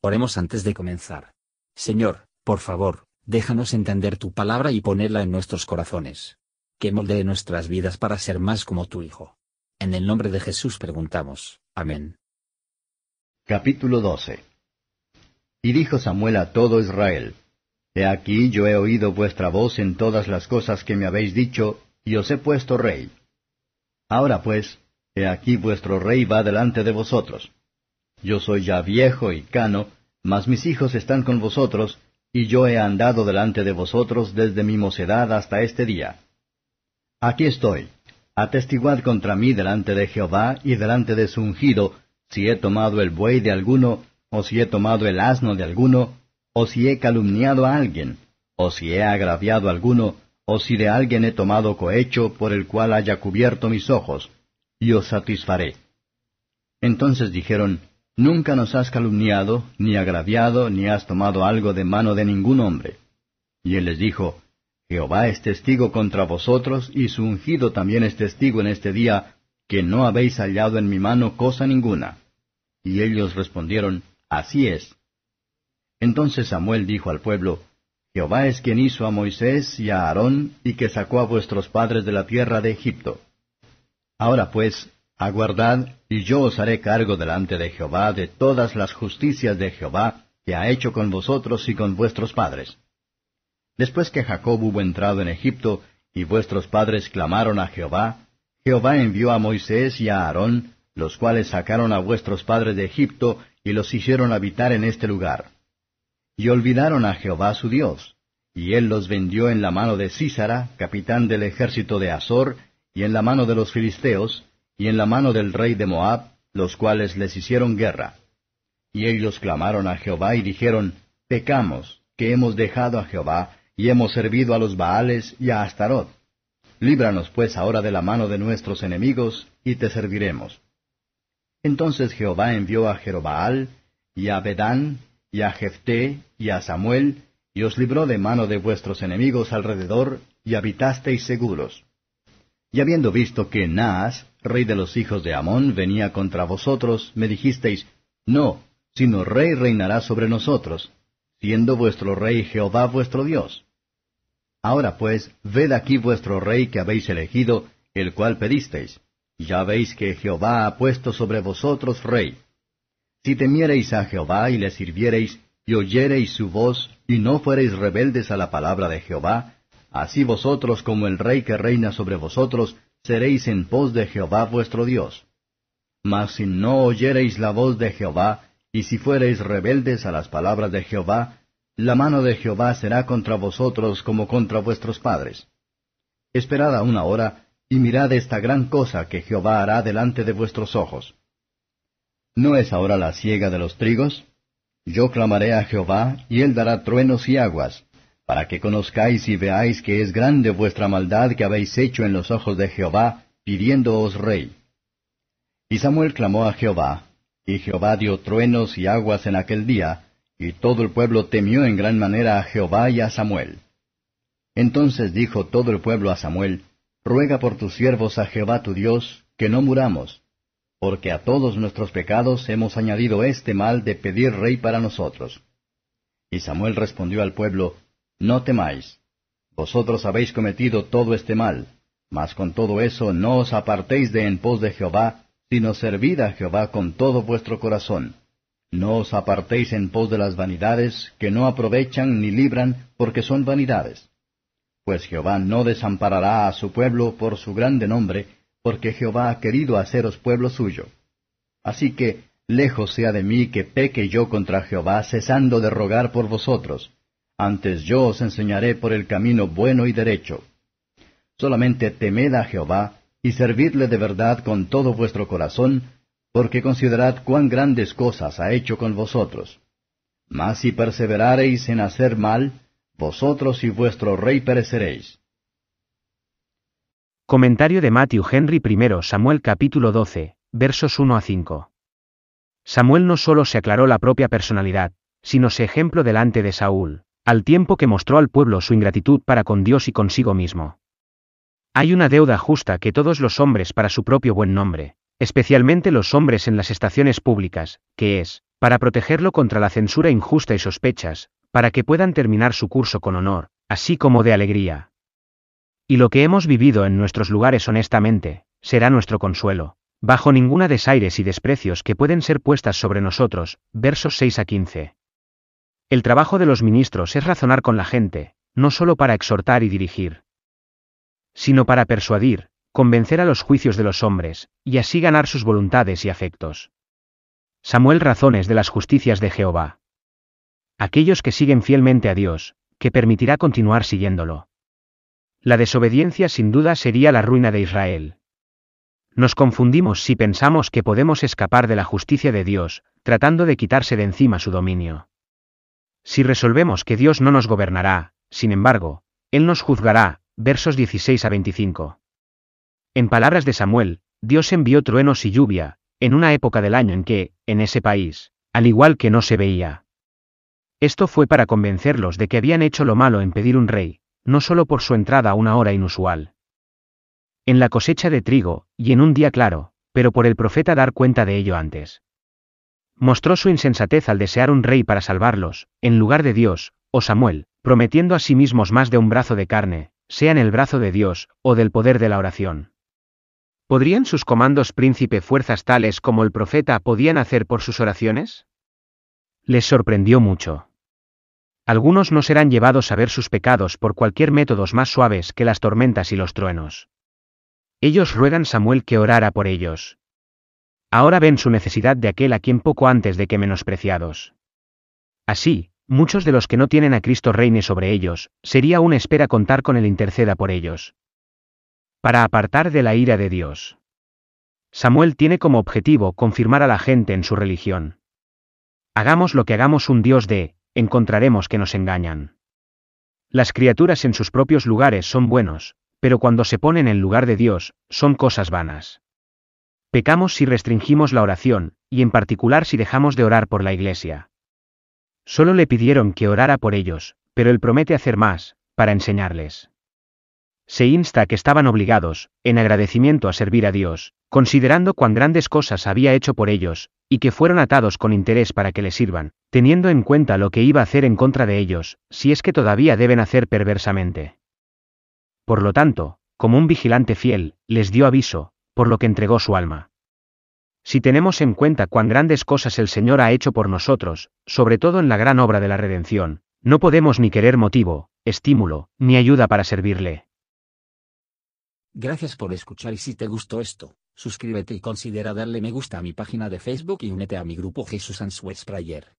Oremos antes de comenzar. Señor, por favor, déjanos entender tu palabra y ponerla en nuestros corazones. Que moldee nuestras vidas para ser más como tu Hijo. En el nombre de Jesús preguntamos. Amén. Capítulo 12 Y dijo Samuel a todo Israel, He aquí yo he oído vuestra voz en todas las cosas que me habéis dicho, y os he puesto rey. Ahora pues, he aquí vuestro rey va delante de vosotros. Yo soy ya viejo y cano, mas mis hijos están con vosotros, y yo he andado delante de vosotros desde mi mocedad hasta este día. Aquí estoy. Atestiguad contra mí delante de Jehová y delante de su ungido, si he tomado el buey de alguno, o si he tomado el asno de alguno, o si he calumniado a alguien, o si he agraviado a alguno, o si de alguien he tomado cohecho por el cual haya cubierto mis ojos, y os satisfaré. Entonces dijeron, Nunca nos has calumniado, ni agraviado, ni has tomado algo de mano de ningún hombre. Y él les dijo, Jehová es testigo contra vosotros, y su ungido también es testigo en este día, que no habéis hallado en mi mano cosa ninguna. Y ellos respondieron, Así es. Entonces Samuel dijo al pueblo, Jehová es quien hizo a Moisés y a Aarón, y que sacó a vuestros padres de la tierra de Egipto. Ahora pues, Aguardad, y yo os haré cargo delante de Jehová de todas las justicias de Jehová que ha hecho con vosotros y con vuestros padres. Después que Jacob hubo entrado en Egipto, y vuestros padres clamaron a Jehová, Jehová envió a Moisés y a Aarón, los cuales sacaron a vuestros padres de Egipto y los hicieron habitar en este lugar. Y olvidaron a Jehová su Dios, y él los vendió en la mano de Císara, capitán del ejército de Azor, y en la mano de los filisteos, y en la mano del rey de Moab, los cuales les hicieron guerra. Y ellos clamaron a Jehová y dijeron, Pecamos, que hemos dejado a Jehová, y hemos servido a los Baales y a Astarot. Líbranos pues ahora de la mano de nuestros enemigos, y te serviremos. Entonces Jehová envió a Jerobaal, y a Bedán, y a Jefté, y a Samuel, y os libró de mano de vuestros enemigos alrededor, y habitasteis seguros. Y habiendo visto que Naas, rey de los hijos de Amón, venía contra vosotros, me dijisteis, No, sino rey reinará sobre nosotros, siendo vuestro rey Jehová vuestro Dios. Ahora pues, ved aquí vuestro rey que habéis elegido, el cual pedisteis. Ya veis que Jehová ha puesto sobre vosotros rey. Si temiereis a Jehová y le sirviereis, y oyereis su voz, y no fuereis rebeldes a la palabra de Jehová, así vosotros como el rey que reina sobre vosotros, seréis en pos de Jehová vuestro Dios. Mas si no oyereis la voz de Jehová, y si fuereis rebeldes a las palabras de Jehová, la mano de Jehová será contra vosotros como contra vuestros padres. Esperad aún ahora, y mirad esta gran cosa que Jehová hará delante de vuestros ojos. ¿No es ahora la siega de los trigos? Yo clamaré a Jehová, y él dará truenos y aguas, para que conozcáis y veáis que es grande vuestra maldad que habéis hecho en los ojos de Jehová, pidiéndoos rey. Y Samuel clamó a Jehová, y Jehová dio truenos y aguas en aquel día, y todo el pueblo temió en gran manera a Jehová y a Samuel. Entonces dijo todo el pueblo a Samuel, Ruega por tus siervos a Jehová tu Dios, que no muramos, porque a todos nuestros pecados hemos añadido este mal de pedir rey para nosotros. Y Samuel respondió al pueblo, no temáis. Vosotros habéis cometido todo este mal, mas con todo eso no os apartéis de en pos de Jehová, sino servid a Jehová con todo vuestro corazón. No os apartéis en pos de las vanidades, que no aprovechan ni libran, porque son vanidades. Pues Jehová no desamparará a su pueblo por su grande nombre, porque Jehová ha querido haceros pueblo suyo. Así que, lejos sea de mí que peque yo contra Jehová, cesando de rogar por vosotros antes yo os enseñaré por el camino bueno y derecho. Solamente temed a Jehová, y servidle de verdad con todo vuestro corazón, porque considerad cuán grandes cosas ha hecho con vosotros. Mas si perseverareis en hacer mal, vosotros y vuestro rey pereceréis. Comentario de Matthew Henry I Samuel capítulo 12, versos 1 a 5. Samuel no solo se aclaró la propia personalidad, sino se ejemplo delante de Saúl, al tiempo que mostró al pueblo su ingratitud para con Dios y consigo mismo. Hay una deuda justa que todos los hombres para su propio buen nombre, especialmente los hombres en las estaciones públicas, que es, para protegerlo contra la censura injusta y sospechas, para que puedan terminar su curso con honor, así como de alegría. Y lo que hemos vivido en nuestros lugares honestamente, será nuestro consuelo, bajo ninguna desaires y desprecios que pueden ser puestas sobre nosotros, versos 6 a 15. El trabajo de los ministros es razonar con la gente, no solo para exhortar y dirigir, sino para persuadir, convencer a los juicios de los hombres, y así ganar sus voluntades y afectos. Samuel razones de las justicias de Jehová. Aquellos que siguen fielmente a Dios, que permitirá continuar siguiéndolo. La desobediencia sin duda sería la ruina de Israel. Nos confundimos si pensamos que podemos escapar de la justicia de Dios, tratando de quitarse de encima su dominio. Si resolvemos que Dios no nos gobernará, sin embargo, Él nos juzgará, versos 16 a 25. En palabras de Samuel, Dios envió truenos y lluvia, en una época del año en que, en ese país, al igual que no se veía. Esto fue para convencerlos de que habían hecho lo malo en pedir un rey, no solo por su entrada a una hora inusual. En la cosecha de trigo, y en un día claro, pero por el profeta dar cuenta de ello antes. Mostró su insensatez al desear un rey para salvarlos, en lugar de Dios, o Samuel, prometiendo a sí mismos más de un brazo de carne, sea en el brazo de Dios, o del poder de la oración. ¿Podrían sus comandos príncipe fuerzas tales como el profeta podían hacer por sus oraciones? Les sorprendió mucho. Algunos no serán llevados a ver sus pecados por cualquier métodos más suaves que las tormentas y los truenos. Ellos ruegan Samuel que orara por ellos. Ahora ven su necesidad de aquel a quien poco antes de que menospreciados. Así, muchos de los que no tienen a Cristo reine sobre ellos, sería una espera contar con el interceda por ellos para apartar de la ira de Dios. Samuel tiene como objetivo confirmar a la gente en su religión. Hagamos lo que hagamos un Dios de, encontraremos que nos engañan. Las criaturas en sus propios lugares son buenos, pero cuando se ponen en lugar de Dios, son cosas vanas. Pecamos si restringimos la oración, y en particular si dejamos de orar por la iglesia. Solo le pidieron que orara por ellos, pero él promete hacer más, para enseñarles se insta que estaban obligados, en agradecimiento a servir a Dios, considerando cuán grandes cosas había hecho por ellos, y que fueron atados con interés para que le sirvan, teniendo en cuenta lo que iba a hacer en contra de ellos, si es que todavía deben hacer perversamente. Por lo tanto, como un vigilante fiel, les dio aviso, por lo que entregó su alma. Si tenemos en cuenta cuán grandes cosas el Señor ha hecho por nosotros, sobre todo en la gran obra de la redención, no podemos ni querer motivo, estímulo, ni ayuda para servirle. Gracias por escuchar y si te gustó esto, suscríbete y considera darle me gusta a mi página de Facebook y únete a mi grupo Jesús Answers Prayer.